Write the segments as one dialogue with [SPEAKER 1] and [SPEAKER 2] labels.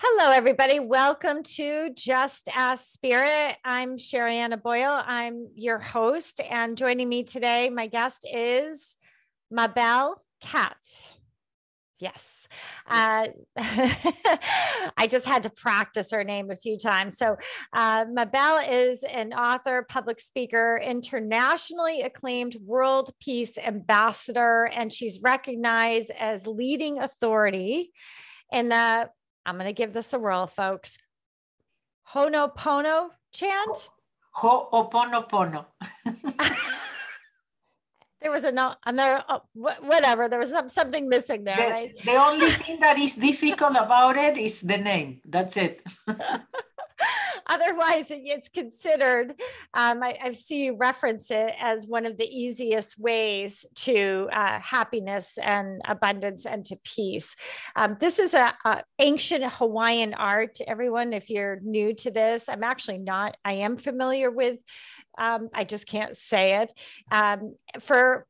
[SPEAKER 1] Hello, everybody. Welcome to Just Ask Spirit. I'm Sherianna Boyle. I'm your host, and joining me today, my guest is Mabel Katz. Yes. Uh, I just had to practice her name a few times. So, uh, Mabel is an author, public speaker, internationally acclaimed world peace ambassador, and she's recognized as leading authority in the I'm going to give this a whirl, folks. Ho'oponopono chant.
[SPEAKER 2] Ho'oponopono.
[SPEAKER 1] there was a no, another uh, whatever. There was some, something missing there,
[SPEAKER 2] the,
[SPEAKER 1] right?
[SPEAKER 2] The only thing that is difficult about it is the name. That's it.
[SPEAKER 1] Otherwise, it's considered, um, I, I, see you reference it as one of the easiest ways to uh, happiness and abundance and to peace. Um, this is a, a, ancient Hawaiian art. Everyone, if you're new to this, I'm actually not, I am familiar with, um, I just can't say it. Um, for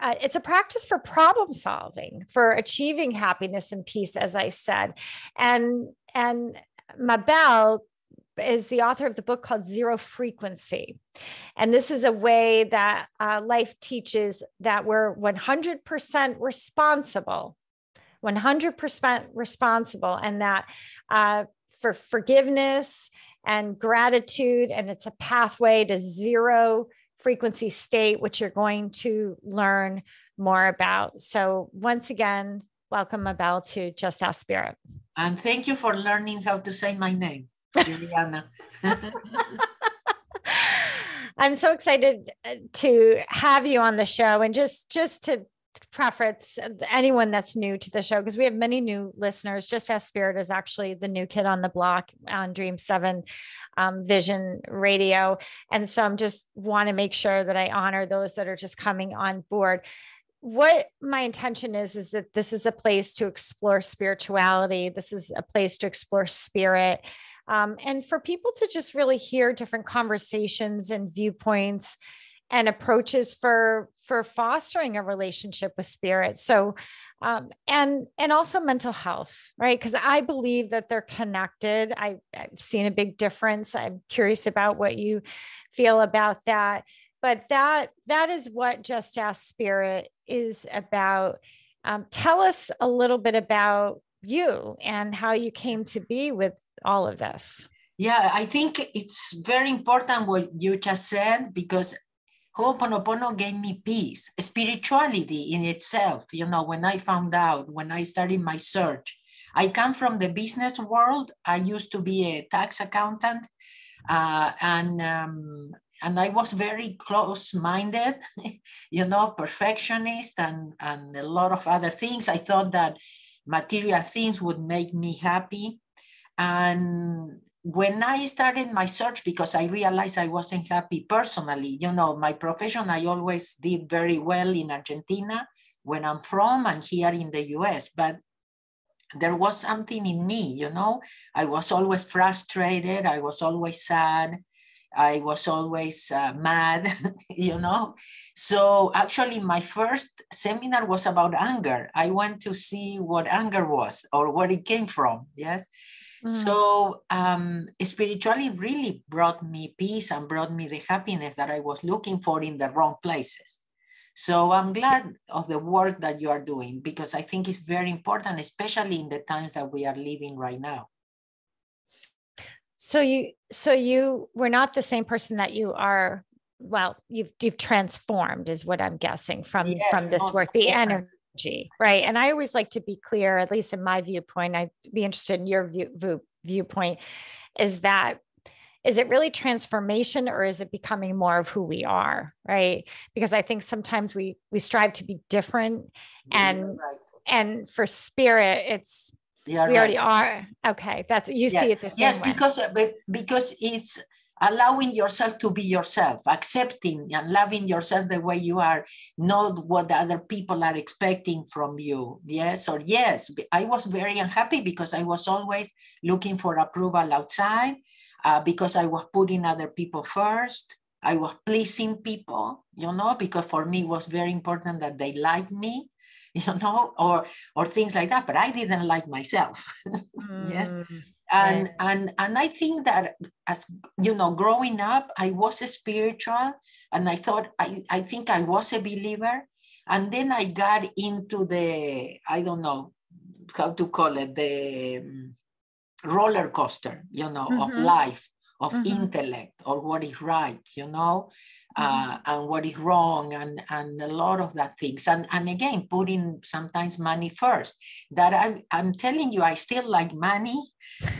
[SPEAKER 1] uh, it's a practice for problem solving for achieving happiness and peace as i said and and mabel is the author of the book called Zero Frequency. And this is a way that uh, life teaches that we're 100% responsible, 100% responsible, and that uh, for forgiveness and gratitude, and it's a pathway to zero frequency state, which you're going to learn more about. So, once again, welcome, Mabel, to Just Ask Spirit.
[SPEAKER 2] And thank you for learning how to say my name. Juliana.
[SPEAKER 1] I'm so excited uh, to have you on the show and just just to preface anyone that's new to the show because we have many new listeners. Just Ask Spirit is actually the new kid on the block on Dream Seven um, Vision Radio, and so I'm just want to make sure that I honor those that are just coming on board what my intention is is that this is a place to explore spirituality this is a place to explore spirit um, and for people to just really hear different conversations and viewpoints and approaches for for fostering a relationship with spirit. So um, and and also mental health right? Because i believe that they're connected. I, i've seen a big difference. I'm curious about what you feel about that. But that that is what just ask spirit is about. Um, tell us a little bit about you and how you came to be with all of this.
[SPEAKER 2] Yeah, I think it's very important what you just said because Ho'oponopono gave me peace, spirituality in itself. You know, when I found out, when I started my search, I come from the business world. I used to be a tax accountant, uh, and um, and I was very close-minded, you know, perfectionist, and and a lot of other things. I thought that material things would make me happy. And when I started my search, because I realized I wasn't happy personally, you know, my profession, I always did very well in Argentina when I'm from and here in the US. But there was something in me, you know, I was always frustrated, I was always sad. I was always uh, mad, you know. So actually, my first seminar was about anger. I went to see what anger was or where it came from. Yes. Mm. So um, spirituality really brought me peace and brought me the happiness that I was looking for in the wrong places. So I'm glad of the work that you are doing because I think it's very important, especially in the times that we are living right now.
[SPEAKER 1] So you so you were not the same person that you are well you've you've transformed is what I'm guessing from yes, from this work the energy right? And I always like to be clear at least in my viewpoint I'd be interested in your view, view viewpoint is that is it really transformation or is it becoming more of who we are right? Because i think sometimes we we strive to be different and right. and for spirit it's we right. already are. Okay, that's you
[SPEAKER 2] yes.
[SPEAKER 1] see it the same
[SPEAKER 2] yes,
[SPEAKER 1] way.
[SPEAKER 2] because because it's allowing yourself to be yourself, accepting and loving yourself the way you are, not what other people are expecting from you. Yes or yes. I was very unhappy because I was always looking for approval outside, uh, because I was putting other people first. I was pleasing people, you know, because for me it was very important that they like me, you know, or or things like that. But I didn't like myself. mm, yes. And right. and and I think that as you know, growing up, I was spiritual and I thought I, I think I was a believer. And then I got into the, I don't know how to call it, the um, roller coaster, you know, mm-hmm. of life of mm-hmm. intellect or what is right, you know, mm-hmm. uh, and what is wrong, and and a lot of that things. And and again, putting sometimes money first. That I'm I'm telling you, I still like money,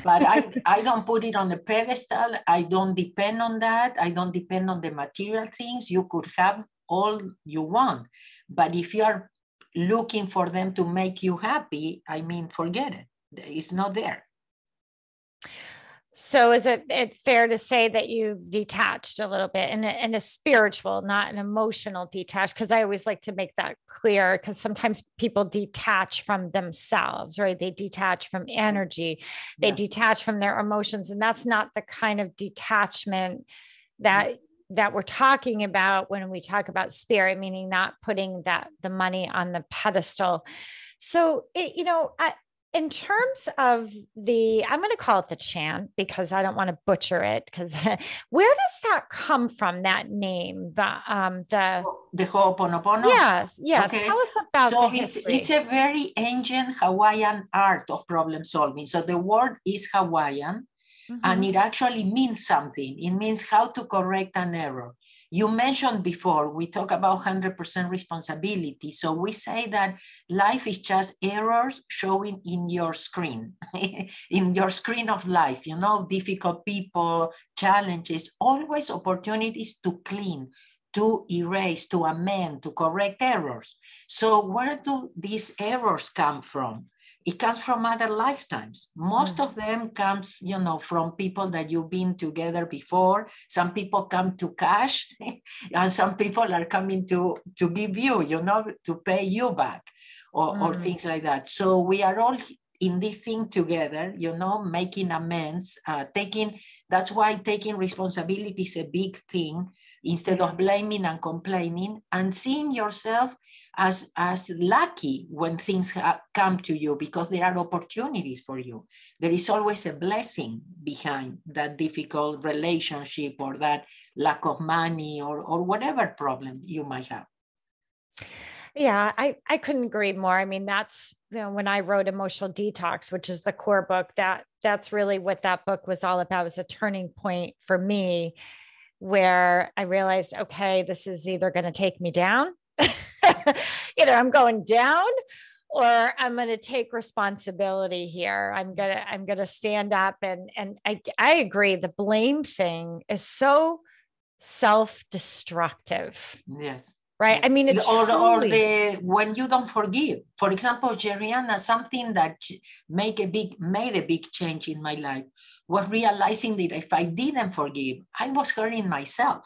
[SPEAKER 2] but I I don't put it on the pedestal. I don't depend on that. I don't depend on the material things. You could have all you want, but if you are looking for them to make you happy, I mean, forget it. It's not there.
[SPEAKER 1] So is it, it fair to say that you detached a little bit in a, in a spiritual, not an emotional detached? Because I always like to make that clear because sometimes people detach from themselves, right? They detach from energy, they yeah. detach from their emotions. And that's not the kind of detachment that mm-hmm. that we're talking about when we talk about spirit meaning not putting that the money on the pedestal so it, you know I, in terms of the i'm going to call it the chant because i don't want to butcher it because where does that come from that name? The um the
[SPEAKER 2] the ho'oponopono?
[SPEAKER 1] Yes yes. Okay. tell us about
[SPEAKER 2] so it's, it's a very ancient hawaiian art of problem solving. So the word is hawaiian mm-hmm. and it actually means something. It means how to correct an error you mentioned before, we talk about 100% responsibility. So we say that life is just errors showing in your screen, in your screen of life, you know, difficult people, challenges, always opportunities to clean, to erase, to amend, to correct errors. So where do these errors come from? It comes from other lifetimes most mm. of them comes you know from people that you've been together before some people come to cash and some people are coming to to give you you know to pay you back or, mm. or things like that so we are all in this thing together, you know, making amends, uh, taking, that's why taking responsibility is a big thing instead of blaming and complaining and seeing yourself as, as lucky when things come to you because there are opportunities for you. There is always a blessing behind that difficult relationship or that lack of money or, or whatever problem you might have.
[SPEAKER 1] Yeah, I, I couldn't agree more. I mean, that's you know, when I wrote Emotional Detox, which is the core book, that that's really what that book was all about. It was a turning point for me where I realized, okay, this is either going to take me down, either I'm going down or I'm going to take responsibility here. I'm going to, I'm going to stand up and, and I, I agree. The blame thing is so self-destructive.
[SPEAKER 2] Yes
[SPEAKER 1] right? I mean, it's
[SPEAKER 2] or, truly... or the when you don't forgive. For example, Sherianna, something that make a big made a big change in my life was realizing that if I didn't forgive, I was hurting myself.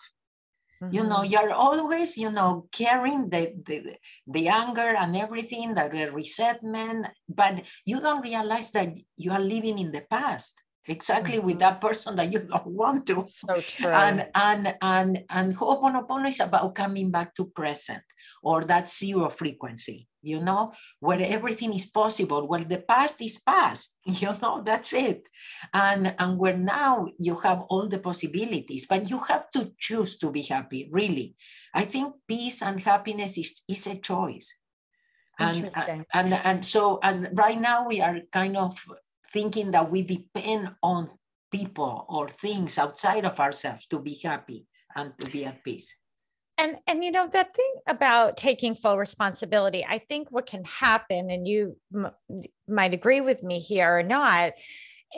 [SPEAKER 2] Mm-hmm. You know, mm-hmm. you're always, you know, carrying the, the the anger and everything, that the resentment, but you don't realize that you are living in the past exactly mm-hmm. with that person that you don't want to.
[SPEAKER 1] So true.
[SPEAKER 2] And and and and Ho'oponopono is about coming back to present or that zero frequency, you know, where everything is possible. Well, the past is past, you know, that's it. And and where now you have all the possibilities, but you have to choose to be happy, really. I think peace and happiness is, is a choice. And, and and so and right now we are kind of thinking that we depend on people or things outside of ourselves to be happy and to be at peace.
[SPEAKER 1] And and you know that thing about taking full responsibility, I think what can happen, and you m- might agree with me here or not,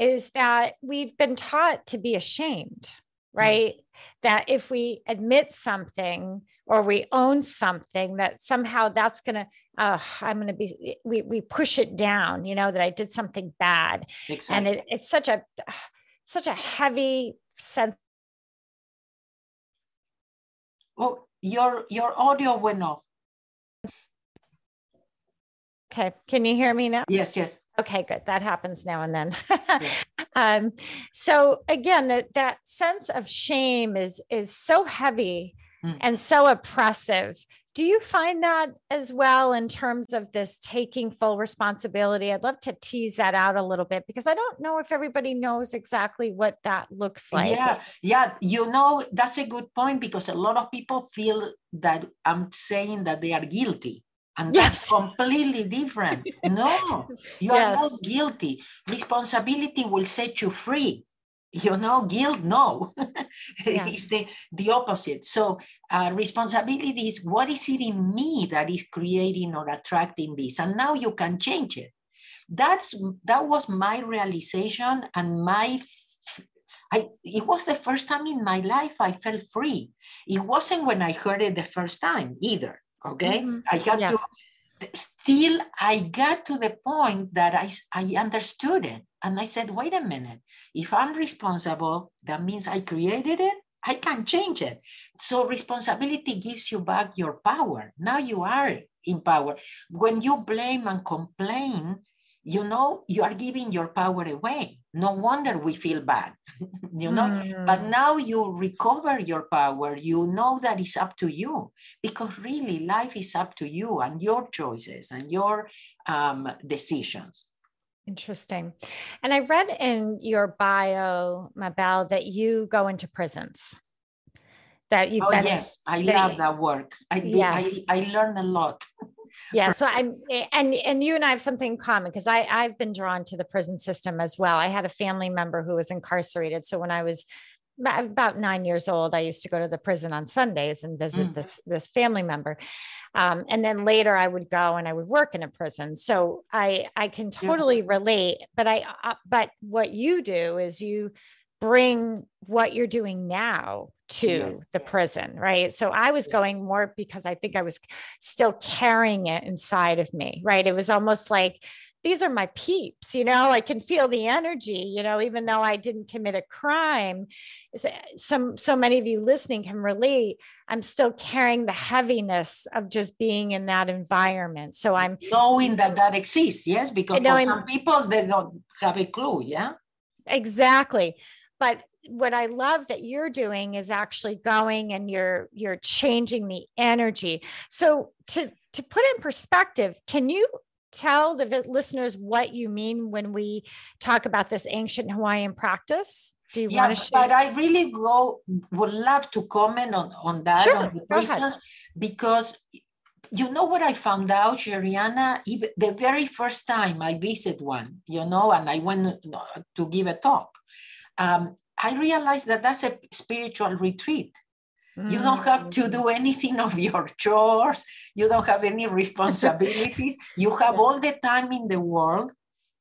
[SPEAKER 1] is that we've been taught to be ashamed, right? Mm-hmm. That if we admit something or we own something, that somehow that's going to uh, I'm going to be, we, we push it down, you know, that I did something bad. And it, it's such a, such a heavy sense.
[SPEAKER 2] Oh, your, your audio went off.
[SPEAKER 1] Okay. Can you hear me now?
[SPEAKER 2] Yes, yes.
[SPEAKER 1] Okay, good. That happens now and then. Um, so again, that that sense of shame is is so heavy mm. and so oppressive. Do you find that as well in terms of this taking full responsibility? I'd love to tease that out a little bit because I don't know if everybody knows exactly what that looks like.
[SPEAKER 2] Yeah, yeah. You know, that's a good point because a lot of people feel that I'm saying that they are guilty. And yes. that's completely different. No, you yes. are not guilty. Responsibility will set you free you know guilt no yeah. it's the the opposite so uh, responsibility is what is it in me that is creating or attracting this and now you can change it that's that was my realization and my I, it was the first time in my life I felt free. It wasn't when I heard it the first time either. Okay. Mm-hmm. I had yeah. to still I got to the point that I, I understood it. And I said, wait a minute, if I'm responsible, that means I created it. I can change it. So responsibility gives you back your power. Now you are in power. When you blame and complain, you know, you are giving your power away. No wonder we feel bad, you know. Mm. But now you recover your power. You know that it's up to you because really life is up to you and your choices and your um, decisions.
[SPEAKER 1] Interesting. And I read in your bio, Mabel, that you go into prisons. That you.
[SPEAKER 2] Oh yes, I love that work. I, yes. I I learn a lot.
[SPEAKER 1] yeah so i'm and and you and i have something in common because i i've been drawn to the prison system as well. I had a family member who was incarcerated so when i was about nine years old i used to go to the prison on sundays and visit mm. this this family member. Um, and then later i would go and i would work in a prison. So i i can totally relate but i uh, but what you do is you bring what you're doing now to yes. the prison, right? So I was going more because I think I was still carrying it inside of me, right? It was almost like these are my peeps, you know, I can feel the energy, you know, even though I didn't commit a crime. Eh, some so many of you listening can relate. I'm still carrying the heaviness of just being in that environment. So I'm
[SPEAKER 2] knowing that that exists, yes, because for some people they don't have a clue, yeah.
[SPEAKER 1] Exactly but what I love that you're doing is actually going and you're you're changing the energy. So to to put in perspective, can you tell the listeners what you mean when we talk about this ancient Hawaiian practice?
[SPEAKER 2] Do you yeah, want to share? But I really go would love to comment on, on that sure, on the prisons because you know what I found out, Sherianna? Even the very first time I visit one, you know, and I went to give a talk um, I realized that that's a spiritual retreat. Mm. You don't have to do mm. anything of your chores. You don't have any responsibilities. you have all the time in the world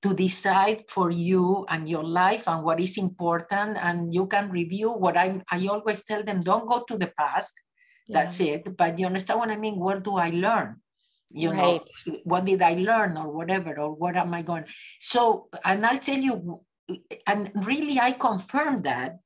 [SPEAKER 2] to decide for you and your life and what is important. And you can review what I, I always tell them don't go to the past. Yeah. That's it. But you understand what I mean? What do I learn? You right. know, what did I learn or whatever, or what am I going? So, and I'll tell you and really I confirm that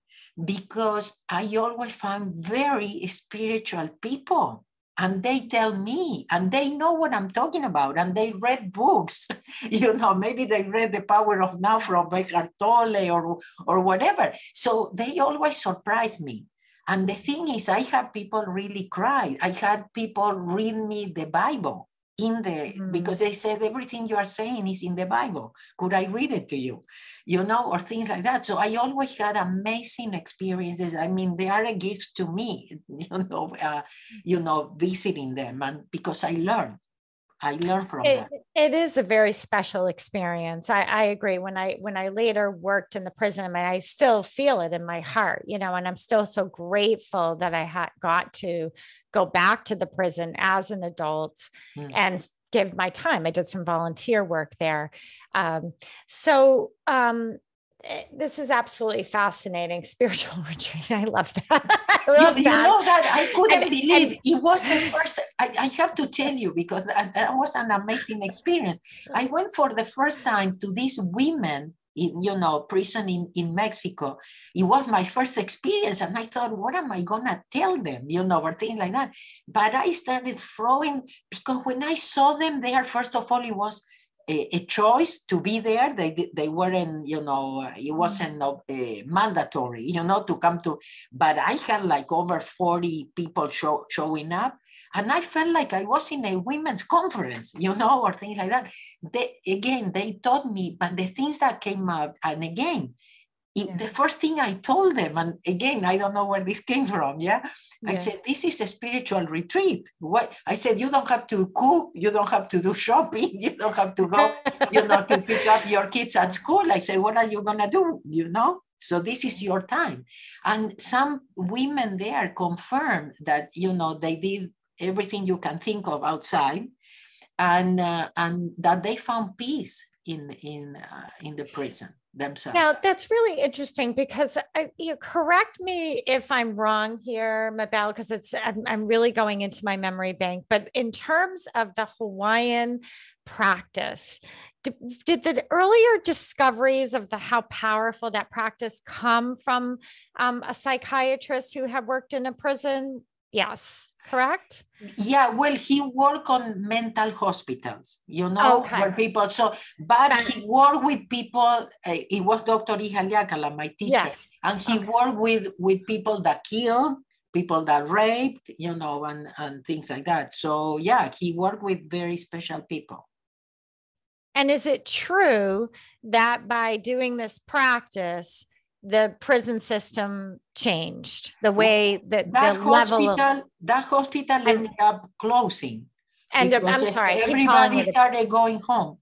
[SPEAKER 2] because I always found very spiritual people and they tell me and they know what I'm talking about and they read books. you know, maybe they read The Power of Now from Eckhart Tolle or, or whatever. So they always surprise me. And the thing is, I had people really cry. I had people read me the Bible in the mm. because they said everything you are saying is in the bible could i read it to you you know or things like that so i always had amazing experiences i mean they are a gift to me you know uh, you know visiting them and because i learned I learned from
[SPEAKER 1] it,
[SPEAKER 2] that.
[SPEAKER 1] It is a very special experience. I, I agree. When I when I later worked in the prison, I, mean, I still feel it in my heart, you know, and I'm still so grateful that I had got to go back to the prison as an adult mm. and give my time. I did some volunteer work there. Um, so um, Eh, this is absolutely fascinating spiritual retreat i love that
[SPEAKER 2] I love you, that. you, know that i couldn't and, believe and, it was the first I, I, have to tell you because that, that, was an amazing experience i went for the first time to these women in you know prison in, in mexico. It was my first experience and i thought what am i gonna tell them you know or things like that. But i started throwing because when i saw them there first of all it was a, a, choice to be there. They they weren't, you know, it mm-hmm. wasn't uh, mandatory, you know, to come to. But I had like over 40 people show, showing up. And I felt like I was in a women's conference, you know, or things like that. They, again, they taught me, but the things that came up, and again, yeah. the first thing I told them, and again, I don't know where this came from. Yeah? yeah. I said, this is a spiritual retreat. What I said, you don't have to cook, you don't have to do shopping, you don't have to go, you know, to pick up your kids at school. I said, what are you gonna do? You know? So this is your time. And some women there confirmed that, you know, they did everything you can think of outside and uh, and that they found peace in in uh, in the prison themselves.
[SPEAKER 1] Now that's really interesting because I, you know, correct me if I'm wrong here, Mabel, because it's I'm, I'm, really going into my memory bank. But in terms of the Hawaiian practice, did, did the earlier discoveries of the how powerful that practice come from um, a psychiatrist who had worked in a prison? Yes, correct?
[SPEAKER 2] Yeah, well, he worked on mental hospitals, you know, okay. where people, so, but he worked with people, uh, it was Dr. Ihaleakala, my teacher, yes. and he okay. worked with, with people that kill, people that raped, you know, and, and things like that. So yeah, he worked with very special people.
[SPEAKER 1] And is it true that by doing this practice, the prison system changed the way that, that the
[SPEAKER 2] hospital,
[SPEAKER 1] level of
[SPEAKER 2] that hospital ended up closing
[SPEAKER 1] and i'm sorry
[SPEAKER 2] everybody started going home.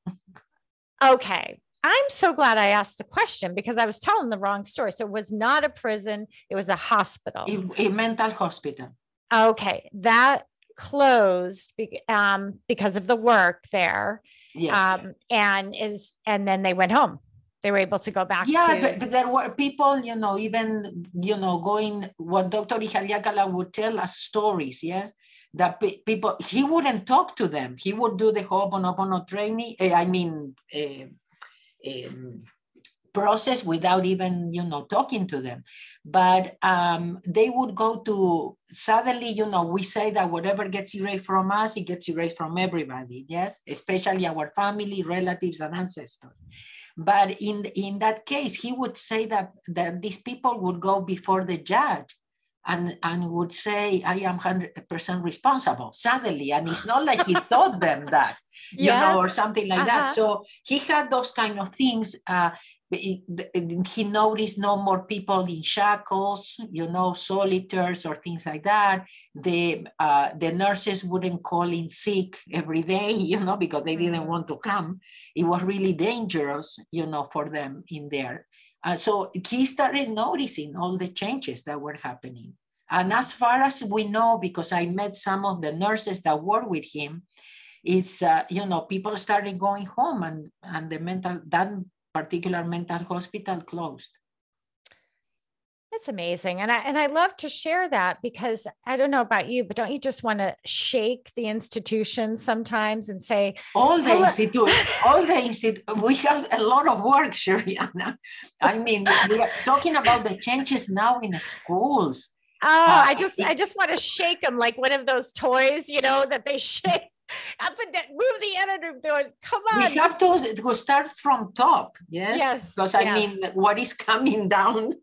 [SPEAKER 1] Okay i'm so glad i asked the question because i was telling the wrong story. So it was not a prison it was a hospital.
[SPEAKER 2] A, a mental hospital.
[SPEAKER 1] Okay that closed um, because of the work there. Yes. um, and is and then they went home they were able to go back
[SPEAKER 2] yeah
[SPEAKER 1] to...
[SPEAKER 2] but, but, there were people you know even you know going what dr ihaleakala would tell us stories yes that pe- people he wouldn't talk to them. He would do the ho'oponopono training uh, i mean uh, um, process without even you know talking to them. But um, they would go to suddenly you know we say that whatever gets erased from us it gets erased from everybody yes especially our family relatives and ancestors but in, in that case, he would say that, that these people would go before the judge and, and would say, I am 100% responsible suddenly. And it's not like he taught them that, you yes. know, or something like uh-huh. that. So he had those kind of things. Uh, he noticed no more people in shackles, you know, solitaires or things like that. The uh, the nurses wouldn't call in sick every day, you know, because they didn't mm-hmm. want to come. It was really dangerous, you know, for them in there. Uh, so he started noticing all the changes that were happening. And as far as we know, because I met some of the nurses that work with him, is uh, you know people started going home and and the mental that particular mental hospital closed.
[SPEAKER 1] That's amazing. And I and I love to share that because I don't know about you, but don't you just want to shake the institutions sometimes and say
[SPEAKER 2] all the institutions, all the institute we have a lot of work, Sherianna. I mean, we are talking about the changes now in the schools.
[SPEAKER 1] Oh, uh, I just I just want to shake them like one of those toys, you know, that they shake up and down, move the editor doing. Come on.
[SPEAKER 2] We have to, to start from top. Yes. Yes. Because I yes. mean, what is coming down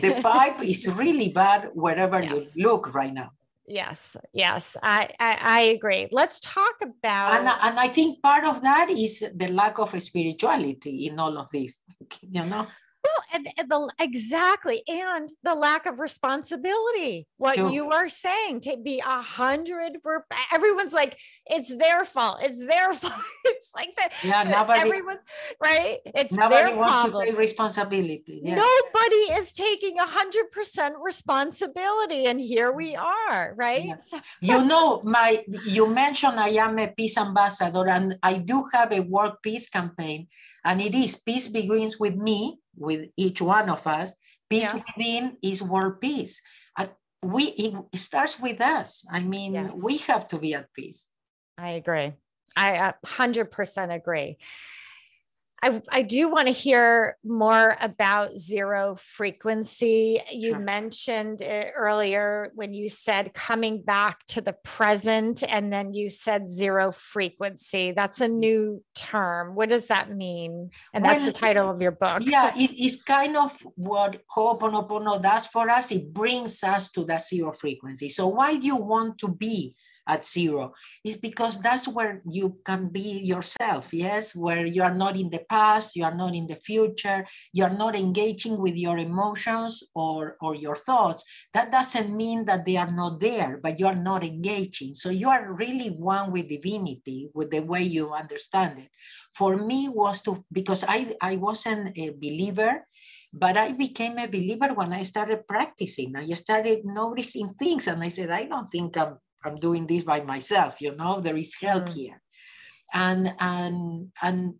[SPEAKER 2] the pipe is really bad wherever yes. you look right now.
[SPEAKER 1] Yes, yes, I, I, I agree. Let's talk about
[SPEAKER 2] and, and I think part of that is the lack of spirituality in all of this. You know,
[SPEAKER 1] well, and, and, the exactly, and the lack of responsibility. What sure. you are saying to be a hundred for everyone's like it's their fault. It's their fault. It's like that.
[SPEAKER 2] Yeah, nobody.
[SPEAKER 1] Everyone, right? It's
[SPEAKER 2] nobody wants
[SPEAKER 1] problem.
[SPEAKER 2] to take responsibility. Yeah.
[SPEAKER 1] Nobody is taking a hundred percent responsibility, and here we mm. are, right? Yeah.
[SPEAKER 2] So, you know, my you mentioned I am a peace ambassador, and I do have a world peace campaign, and it is peace begins with me with each one of us. Peace yeah. within is world peace. Uh, we it starts with us. I mean, yes. we have to be at peace.
[SPEAKER 1] I agree. I 100% agree. I, I do want to hear more about zero frequency. You sure. mentioned it earlier when you said coming back to the present, and then you said zero frequency. That's a new term. What does that mean? And that's well, the title of your book.
[SPEAKER 2] Yeah, it is kind of what Ho'oponopono does for us. It brings us to the zero frequency. So, why do you want to be at zero. Is because that's where you can be yourself yes? Where you are not in the past you are not in the future you are not engaging with your emotions or or your thoughts. That doesn't mean that they are not there but you are not engaging. So you are really one with divinity with the way you understand it. For me was to because i i wasn't a believer but I became a believer when I started practicing. I started noticing things, and I said, I don't think I'm I'm doing this by myself, you know, there is help mm. here. And and and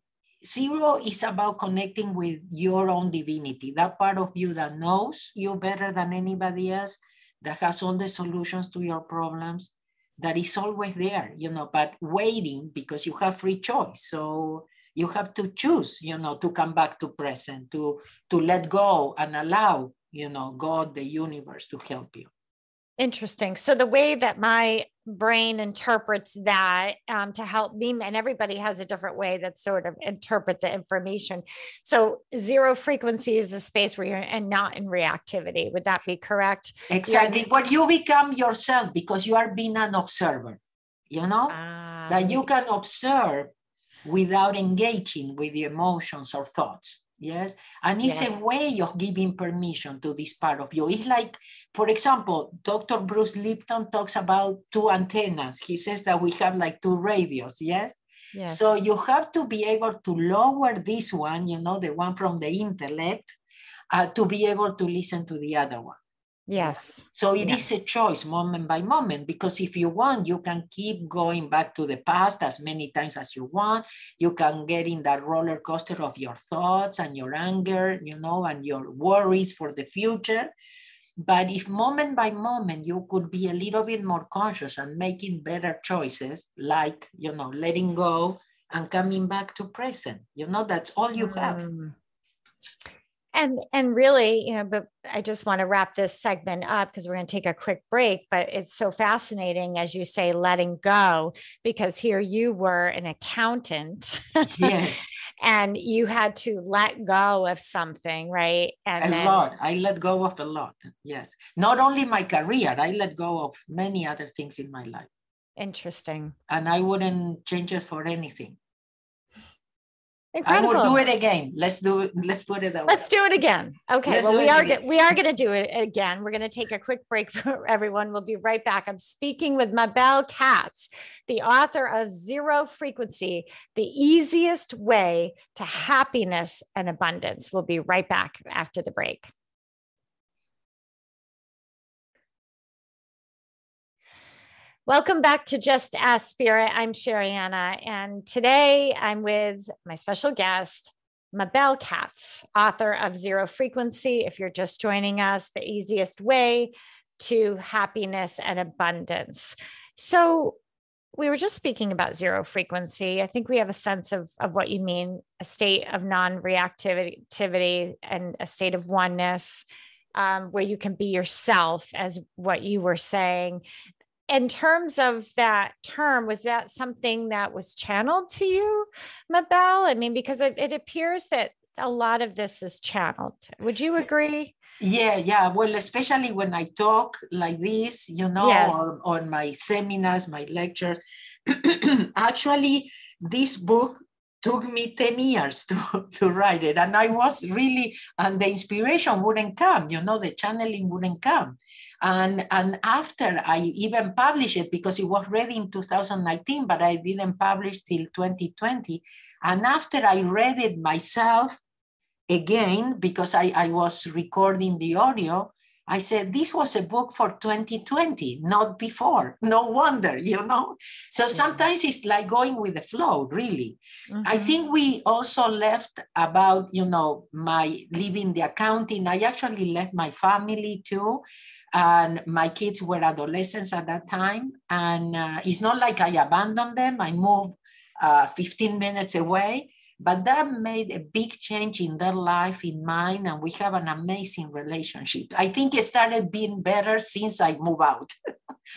[SPEAKER 2] zero is about connecting with your own divinity, that part of you that knows you better than anybody else, that has all the solutions to your problems, that is always there, you know, but waiting because you have free choice. So you have to choose, you know, to come back to present, to to let go and allow, you know, God, the universe to help you.
[SPEAKER 1] Interesting. So the way that my brain interprets that um, to help me, and everybody has a different way that sort of interpret the information. So zero frequency is a space where you're and not in reactivity. Would that be correct?
[SPEAKER 2] Exactly. You're, what you become yourself because you are being an observer. You know uh, that you can observe without engaging with the emotions or thoughts yes and it's yes. a way of giving permission to this part of you it's like for example dr bruce lipton talks about two antennas he says that we have like two radios yes Yes. So you have to be able to lower this one, you know, the one from the intellect, uh, to be able to listen to the other one.
[SPEAKER 1] Yes.
[SPEAKER 2] So it is a choice moment by moment because if you want, you can keep going back to the past as many times as you want. You can get in that roller coaster of your thoughts and your anger, you know, and your worries for the future. But if moment by moment you could be a little bit more conscious and making better choices, like, you know, letting go and coming back to present, you know, that's all you have. Mm
[SPEAKER 1] and and really you know but i just want to wrap this segment up because we're going to take a quick break but it's so fascinating as you say letting go because here you were an accountant yes. and you had to let go of something right?
[SPEAKER 2] And a then, lot. I let go of a lot yes. Not only my career i let go of many other things in my life.
[SPEAKER 1] Interesting.
[SPEAKER 2] And i wouldn't change it for anything Incredible. I will do it again. Let's do it. Let's put it that
[SPEAKER 1] Let's do it again. Okay. Let's well, we are we are going to do it again. We're going to take a quick break for everyone. We'll be right back. I'm speaking with Mabel Katz, the author of Zero Frequency: The Easiest Way to Happiness and Abundance. We'll be right back after the break. Welcome back to Just Ask Spirit. I'm Sherianna, and today I'm with my special guest, Mabel Katz, author of Zero Frequency. If you're just joining us, the easiest way to happiness and abundance. So, we were just speaking about zero frequency. I think we have a sense of, of what you mean a state of non reactivity and a state of oneness. Um, where you can be yourself, as what you were saying in terms of that term, was that something that was channeled to you, Mabel? I mean, because it, it appears that a lot of this is channeled. Would you agree?
[SPEAKER 2] Yeah, yeah. Well, especially when I talk like this, you know, yes. or on my seminars, my lectures. Actually, this book took me 10 years to, to write it. And I was really, and the inspiration wouldn't come, you know, the channeling wouldn't come. And, and after I even published it, because it was ready in 2019, but I didn't publish till 2020. And after I read it myself again, because I, I was recording the audio, I said, this was a book for 2020, not before. No wonder, you know? So sometimes it's like going with the flow, really. Mm-hmm. I think we also left about, you know, my leaving the accounting. I actually left my family too. And my kids were adolescents at that time. And uh, it's not like I abandoned them. I moved uh, 15 minutes away But that made a big change in their life, in mine, and we have an amazing relationship. I think it started being better since I moved out.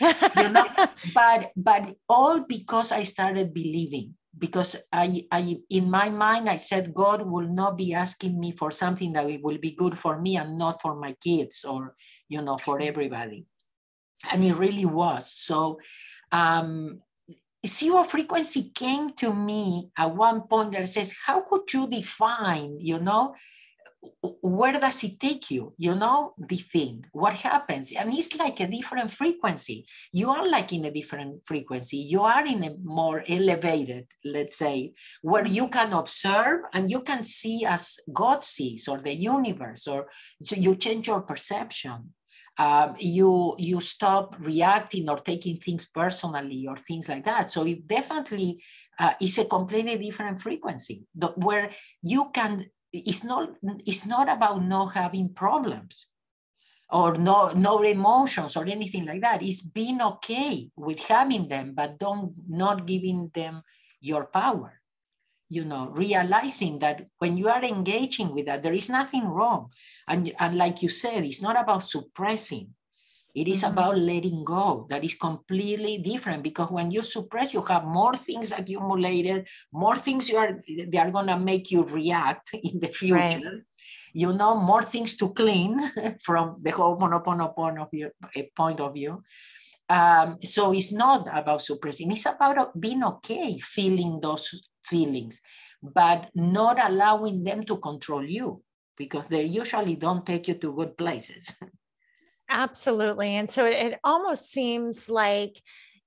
[SPEAKER 2] you know, but but all because I started believing. Because I, I, in my mind, I said God will not be asking me for something that will be good for me and not for my kids or, you know, for everybody. And it really was. So um, zero frequency came to me at one point that says, how could you define, you know, where does it take you? You know, the thing, what happens? And it's like a different frequency. You are like in a different frequency. You are in a more elevated, let's say, where you mm-hmm. can observe and you can see as God sees or the universe, or so you change your perception um, you you stop reacting or taking things personally or things like that. So it definitely uh, is a completely different frequency where you can. It's not. It's not about not having problems or no no emotions or anything like that. It's being okay with having them, but don't not giving them your power you know realizing that when you are engaging with that there is nothing wrong. And, and like you said it's not about suppressing. It is mm-hmm. about letting go. That is completely different because when you suppress you have more things accumulated more things you are they are going to make you react in the future. Right. you know more things to clean from the ho'oponopono point of view eh, point of view. Um, so it's not about suppressing. It's about being okay feeling those feelings, but not allowing them to control you because they usually don't take you to good places.
[SPEAKER 1] Absolutely. And so it, almost seems like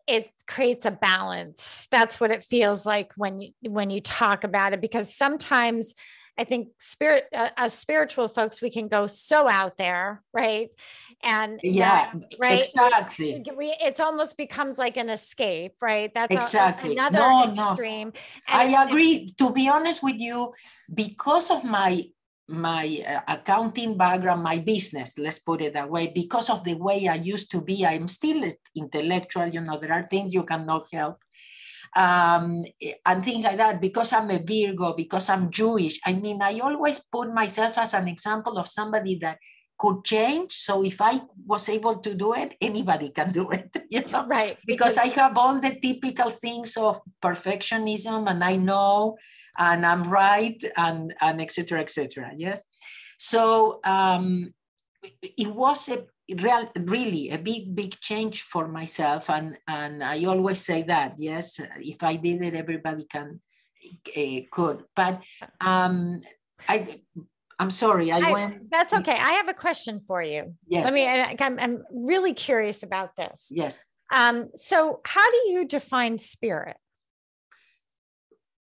[SPEAKER 1] it creates a balance. That's what it feels like when you when you talk about it because sometimes I think spirit uh, as spiritual folks we can go so out there, right? and
[SPEAKER 2] yeah that, right? exactly.
[SPEAKER 1] We, it's almost becomes like an escape right?
[SPEAKER 2] That's exactly
[SPEAKER 1] a, another no, extreme. No.
[SPEAKER 2] i agree to be honest with you because of my my uh, accounting background my business let's put it that way because of the way i used to be i'm still intellectual you know there are things you cannot help um, and things like that because i'm a virgo because i'm jewish i mean i always put myself as an example of somebody that could change. So if I was able to do it, anybody can do it. You know?
[SPEAKER 1] Right.
[SPEAKER 2] Because, because I have all the typical things of perfectionism and I know and I'm right and, and etc. etc. Yes. So um, it was a real, really a big, big change for myself. And, and I always say that, yes, if I did it, everybody can, uh, could. But um, I, I'm sorry, I, I, went.
[SPEAKER 1] That's okay. I have a question for you.
[SPEAKER 2] Yes.
[SPEAKER 1] Let me. I'm, I'm really curious about this.
[SPEAKER 2] Yes.
[SPEAKER 1] Um. So, how do you define spirit?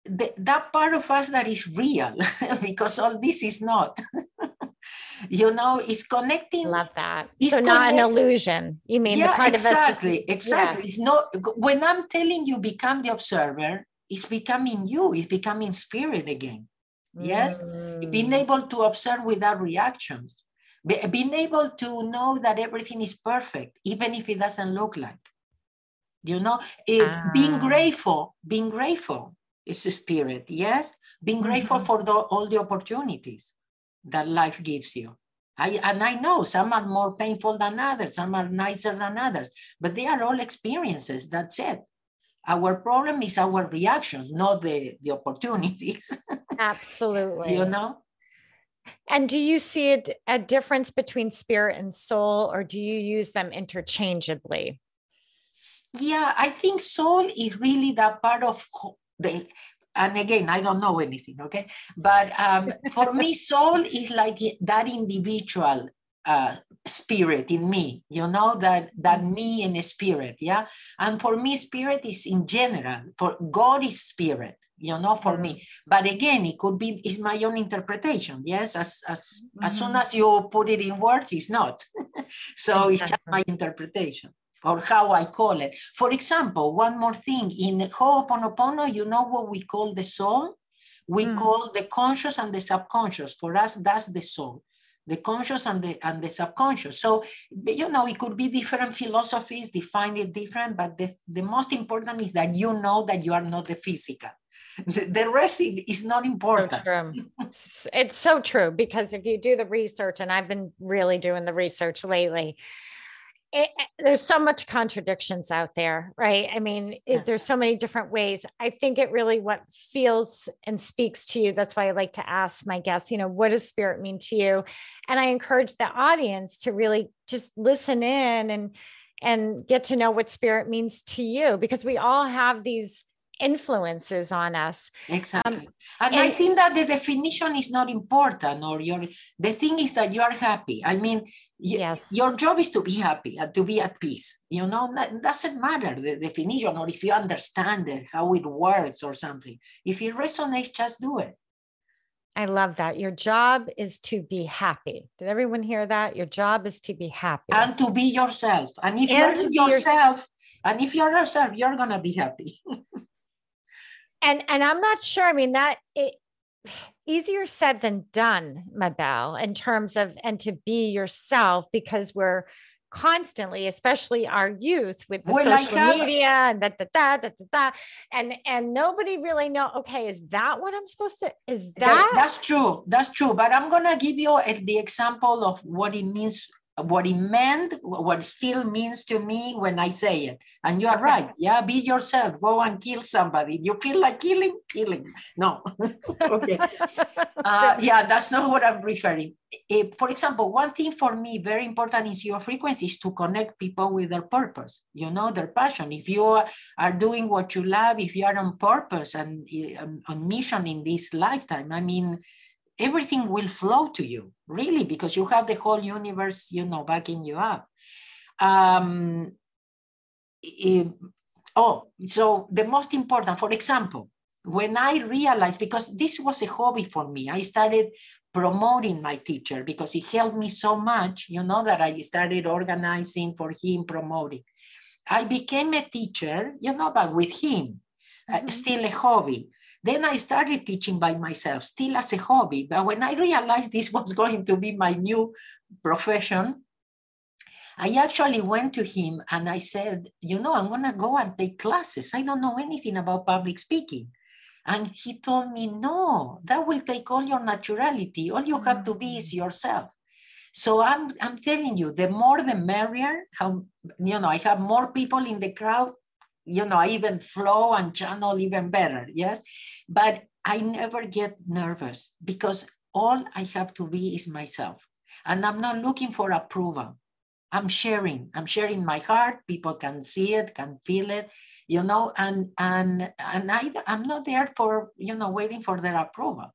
[SPEAKER 2] The, that part of us that is real, because all this is not. you know, it's connecting.
[SPEAKER 1] Love that. It's so not an illusion. You mean
[SPEAKER 2] yeah,
[SPEAKER 1] the part
[SPEAKER 2] exactly,
[SPEAKER 1] of
[SPEAKER 2] us? Exactly. Yeah. It's not. When I'm telling you, become the observer. It's becoming you. It's becoming spirit again Yes, mm. being able to observe without reactions, being able to know that everything is perfect, even if it doesn't look like. You know, it, ah. being grateful, being grateful is a spirit. Yes, being grateful mm-hmm. for the, all the opportunities that life gives you. I, and I know some are more painful than others, some are nicer than others, but they are all experiences. That's it. Our problem is our reactions, not the, the opportunities.
[SPEAKER 1] Absolutely.
[SPEAKER 2] you know?
[SPEAKER 1] And do you see a, a difference between spirit and soul, or do you use them interchangeably?
[SPEAKER 2] Yeah, I think soul is really that part of the, and again, I don't know anything, okay? But um, for me, soul is like that individual uh, spirit in me you know that that mm-hmm. me in a spirit yeah and for me spirit is in general for god is spirit you know for me mm-hmm. but again it could be is my own interpretation yes as as mm-hmm. as soon mm-hmm. as you put it in words it's not so exactly. it's just my interpretation or how I call it. For example, one more thing in Ho'oponopono, you know what we call the soul? We mm. call the conscious and the subconscious. For us, that's the soul the conscious and the and the subconscious. So you know it could be different philosophies define it different, but the, the most important is that you know that you are not the physical. The, the rest is not important.
[SPEAKER 1] So it's so true because if you do the research, and I've been really doing the research lately, it, there's so much contradictions out there, right? I mean, it, there's so many different ways. I think it really what feels and speaks to you. That's why I like to ask my guests, you know, what does spirit mean to you? And I encourage the audience to really just listen in and and get to know what spirit means to you because we all have these influences on us.
[SPEAKER 2] Exactly. Um, and, and, I think that the definition is not important or your the thing is that you are happy. I mean, yes. your job is to be happy and to be at peace. You know, that doesn't matter the definition or if you understand it, how it works or something. If it resonates, just do it.
[SPEAKER 1] I love that. Your job is to be happy. Did everyone hear that? Your job is to be happy.
[SPEAKER 2] And to be yourself. And if and you're yourself, your... and if you're yourself, you're gonna be happy.
[SPEAKER 1] and and I'm not sure. I mean, that it easier said than done, Mabel, in terms of and to be yourself because we're constantly, especially our youth with the well, social have, media and da, da, da, da, da, and and nobody really know. Okay, is that what I'm supposed to? Is that, that
[SPEAKER 2] that's true? That's true. But I'm gonna give you a, the example of what it means what it meant, what it still means to me when I say it. And you are right. Yeah, be yourself. Go and kill somebody. You feel like killing, killing. No. okay. Uh, yeah, that's not what I'm referring. If, for example, one thing for me very important is your frequency is to connect people with their purpose, you know, their passion. If you are doing what you love, if you are on purpose and um, on mission in this lifetime, I mean, everything will flow to you, really, because you have the whole universe, you know, backing you up. Um, if, oh, so the most important, for example, when I realized, because this was a hobby for me, I started promoting my teacher because he helped me so much, you know, that I started organizing for him, promoting. I became a teacher, you know, but with him, uh, mm-hmm. uh, still a hobby. Then I started teaching by myself, still as a hobby. But when I realized this was going to be my new profession, I actually went to him and I said, you know, I'm going to go and take classes. I don't know anything about public speaking. And he told me, no, that will take all your naturality. All you have to be is mm. yourself. So I'm, I'm telling you, the more the merrier. How, you know, I have more people in the crowd you know, I even flow and channel even better. Yes. But I never get nervous because all I have to be is myself. And I'm not looking for approval. I'm sharing. I'm sharing my heart. People can see it, can feel it, you know, and and and I I'm not there for, you know, waiting for their approval.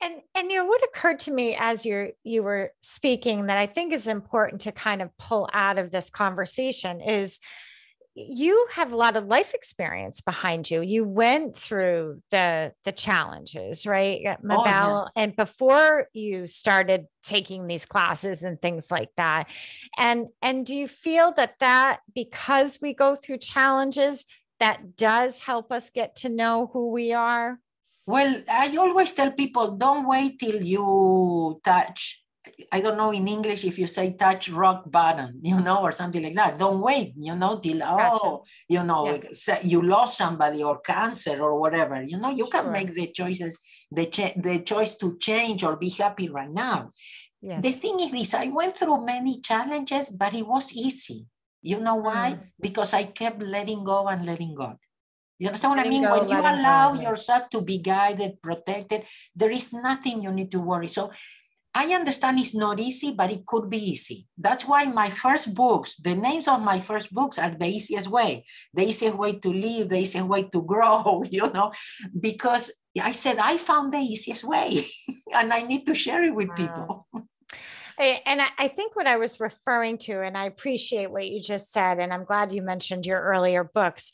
[SPEAKER 1] And and you know what occurred to me as you you were speaking that I think is important to kind of pull out of this conversation is you have a lot of life experience behind you. You went through the the challenges, right, Mabel? Oh, yeah. And before you started taking these classes and things like that, and and do you feel that that because we go through challenges, that does help us get to know who we are?
[SPEAKER 2] Well, I always tell people, don't wait till you touch I don't know in English if you say touch rock bottom, you know, or something like that. Don't wait, you know, till gotcha. oh, you know, yeah. you lost somebody or cancer or whatever. You know, you sure. can make the choices, the ch- the choice to change or be happy right now. Yes. The thing is this: I went through many challenges, but it was easy. You know why? Mm. Because I kept letting go and letting go. You understand what I mean? Go, when you allow go, yourself to be guided, protected, there is nothing you need to worry. So I understand it's not easy, but it could be easy. That's why my first books, the names of my first books are the easiest way, the easiest way to live, the easiest way to grow, you know, because I said I found the easiest way and I need to share it with wow. people.
[SPEAKER 1] And I think what I was referring to, and I appreciate what you just said, and I'm glad you mentioned your earlier books,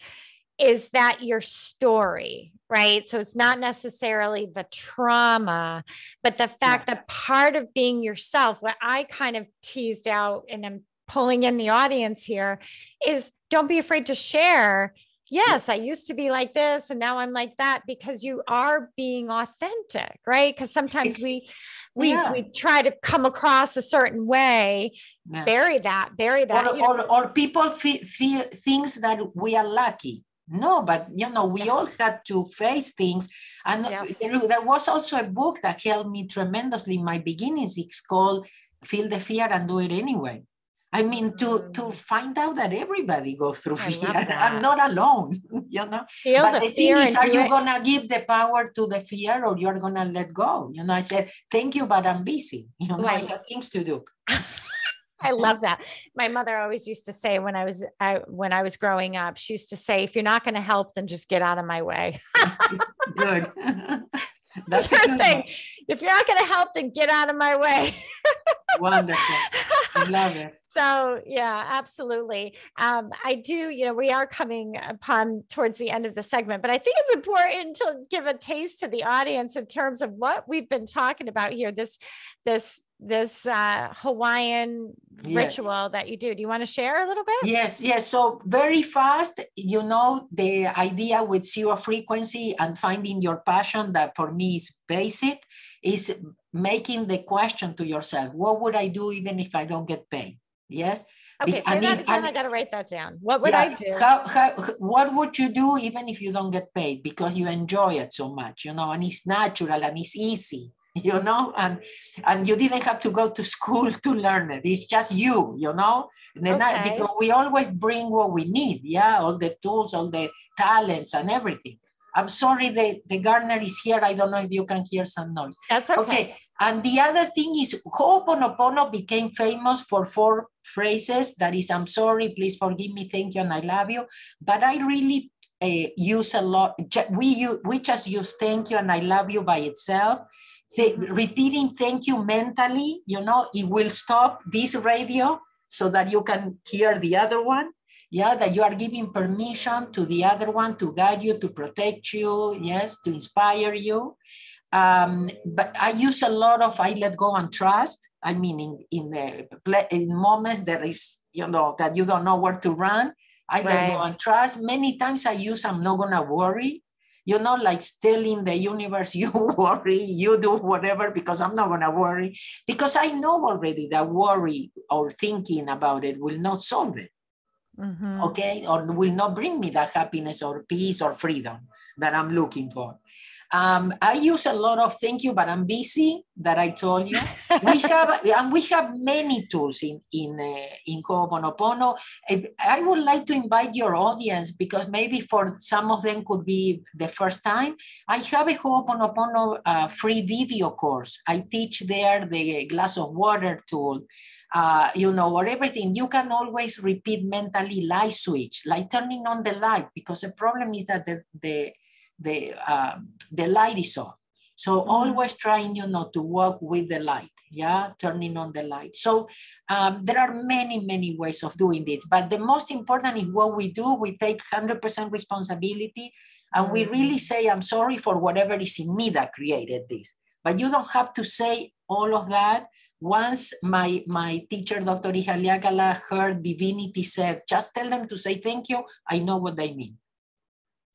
[SPEAKER 1] is that your story, right? So it's not necessarily the trauma, but the fact that part of being yourself, what I kind of teased out and I'm pulling in the audience here is don't be afraid to share. Yes, I used to be like this and now I'm like that because you are being authentic, right? Because sometimes it's, we we yeah. we try to come across a certain way, yeah. bury that, bury that.
[SPEAKER 2] Or, or, or, people feel, feel things that we are lucky No, but you know, we all had to face things. And yes. there was also a book that helped me tremendously in my beginnings. It's called Feel the Fear and Do It Anyway. I mean, to to mm. find out that everybody goes through fear. I'm not alone, you know. Feel but the, the thing is, are you it. gonna give the power to the fear, or you're gonna let go? You know, I said, "Thank you, but I'm busy. You know, right. I have things to do."
[SPEAKER 1] I love that. My mother always used to say when I was I, when I was growing up, she used to say, "If you're not going to help, then just get out of my way."
[SPEAKER 2] good.
[SPEAKER 1] That's her thing. One. If you're not going to help, then get out of my way.
[SPEAKER 2] Wonderful. I love it.
[SPEAKER 1] So yeah, absolutely. Um, I do, you know, we are coming upon towards the end of the segment, but I think it's important to give a taste to the audience in terms of what we've been talking about here. This, this this uh, Hawaiian ritual that you do. Do you want to share a little bit?
[SPEAKER 2] Yes, yes. So very fast, you know, the idea with zero frequency and finding your passion that for me is basic is making the question to yourself, what would I do even if I don't get paid? Yes.
[SPEAKER 1] Okay, say that again. I got to write that down. What would yeah, I do?
[SPEAKER 2] How, how, what would you do even if you don't get paid because you enjoy it so much, you know, and it's natural and it's easy you know, and and you didn't have to go to school to learn it. It's just you, you know. Okay. I, because we always bring what we need, yeah, all the tools, all the talents, and everything. I'm sorry, the, the gardener is here. I don't know if you can hear some noise.
[SPEAKER 1] That's okay. Okay.
[SPEAKER 2] And the other thing is, Ho'oponopono became famous for four phrases. That is, I'm sorry, please forgive me, thank you, and I love you. But I really uh, use a lot. We we just use thank you and I love you by itself th- repeating thank you mentally, you know, it will stop this radio so that you can hear the other one. Yeah, that you are giving permission to the other one to guide you, to protect you, yes, to inspire you. Um, but I use a lot of I let go and trust. I mean, in in, the, in moments there is, you know, that you don't know where to run. I right. let go and trust. Many times I use I'm not gonna worry you know, like telling the universe, you worry, you do whatever, because I'm not going to worry, because I know already that worry or thinking about it will not solve it. Mm-hmm. Okay, or will not bring me that happiness or peace or freedom that I'm looking for. Um, I use a lot of thank you, but I'm busy. That I told you. we have and we have many tools in in uh, in Ho'oponopono. I would like to invite your audience because maybe for some of them could be the first time. I have a Ho'oponopono uh, free video course. I teach there the glass of water tool. Uh, you know, or everything, you can always repeat mentally light switch, like turning on the light, because the problem is that the, the the um, the light is off. So mm-hmm. always trying, you know, to work with the light, yeah, turning on the light. So um, there are many, many ways of doing this, but the most important is what we do. We take 100% responsibility and mm-hmm. we really say, I'm sorry for whatever is in me that created this. But you don't have to say all of that. Once my, my teacher, Dr. Ihaleakala, heard divinity said, just tell them to say thank you, I know what they mean.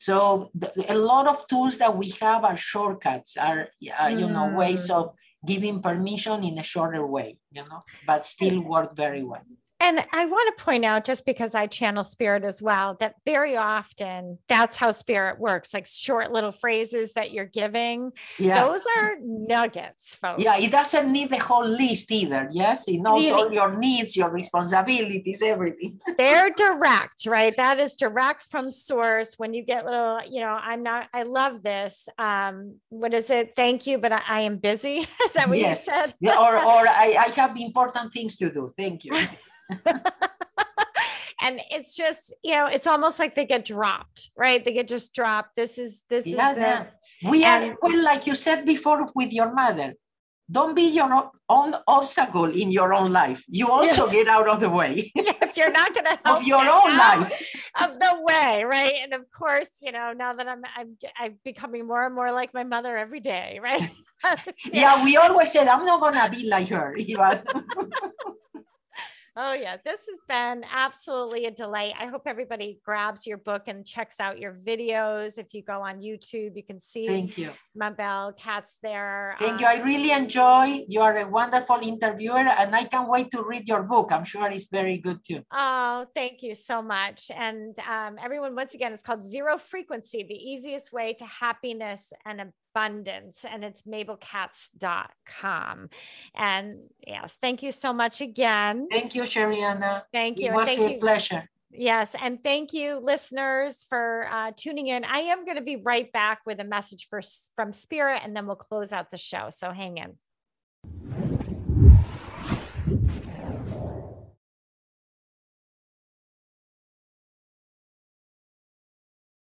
[SPEAKER 2] So the, a lot of tools that we have are shortcuts, are uh, you know ways mm. of giving permission in a shorter way, you know, but still work very well.
[SPEAKER 1] And I want to point out, just because I channel spirit as well, that very often that's how spirit works like short little phrases that you're giving. Yeah. Those are nuggets, folks.
[SPEAKER 2] Yeah, it doesn't need the whole list either. Yes, it knows all your needs, your responsibilities, everything.
[SPEAKER 1] They're direct, right? That is direct from source. When you get little, you know, I'm not, I love this. Um, what is it? Thank you, but I, I am busy. is that what yes. you said?
[SPEAKER 2] yeah, or, or I, I have important things to do. Thank you.
[SPEAKER 1] and it's just you know it's almost like they get dropped right? They get just dropped. This is this yeah, is the,
[SPEAKER 2] we and, are well like you said before with your mother don't be your own obstacle in your own life. You also yes. get out of the way.
[SPEAKER 1] If you're not going to
[SPEAKER 2] help of your own life.
[SPEAKER 1] of the way right? And of course you know now that i'm i'm i'm becoming more and more like my mother every day right?
[SPEAKER 2] Yeah. yeah we always said i'm not going to be like her
[SPEAKER 1] Oh, yeah. This has been absolutely a delight. I hope everybody grabs your book and checks out your videos. If you go on YouTube, you can see
[SPEAKER 2] Thank you.
[SPEAKER 1] Mabel Katz there.
[SPEAKER 2] Thank you. I
[SPEAKER 1] Um,
[SPEAKER 2] really enjoy. You are a wonderful interviewer, and I can't wait to read your book. I'm sure it's very good too.
[SPEAKER 1] Oh, thank you so much. And um, everyone, once again, it's called Zero Frequency, the easiest way to happiness and abundance. And it's mabelkatz.com. And yes, thank you so much again.
[SPEAKER 2] Thank you, Sherianna.
[SPEAKER 1] Thank you.
[SPEAKER 2] It was
[SPEAKER 1] thank
[SPEAKER 2] a
[SPEAKER 1] you.
[SPEAKER 2] pleasure.
[SPEAKER 1] Yes. And thank you, listeners, for uh, tuning in. I am going to be right back with a message for, from Spirit, and then we'll close out the show. So hang in.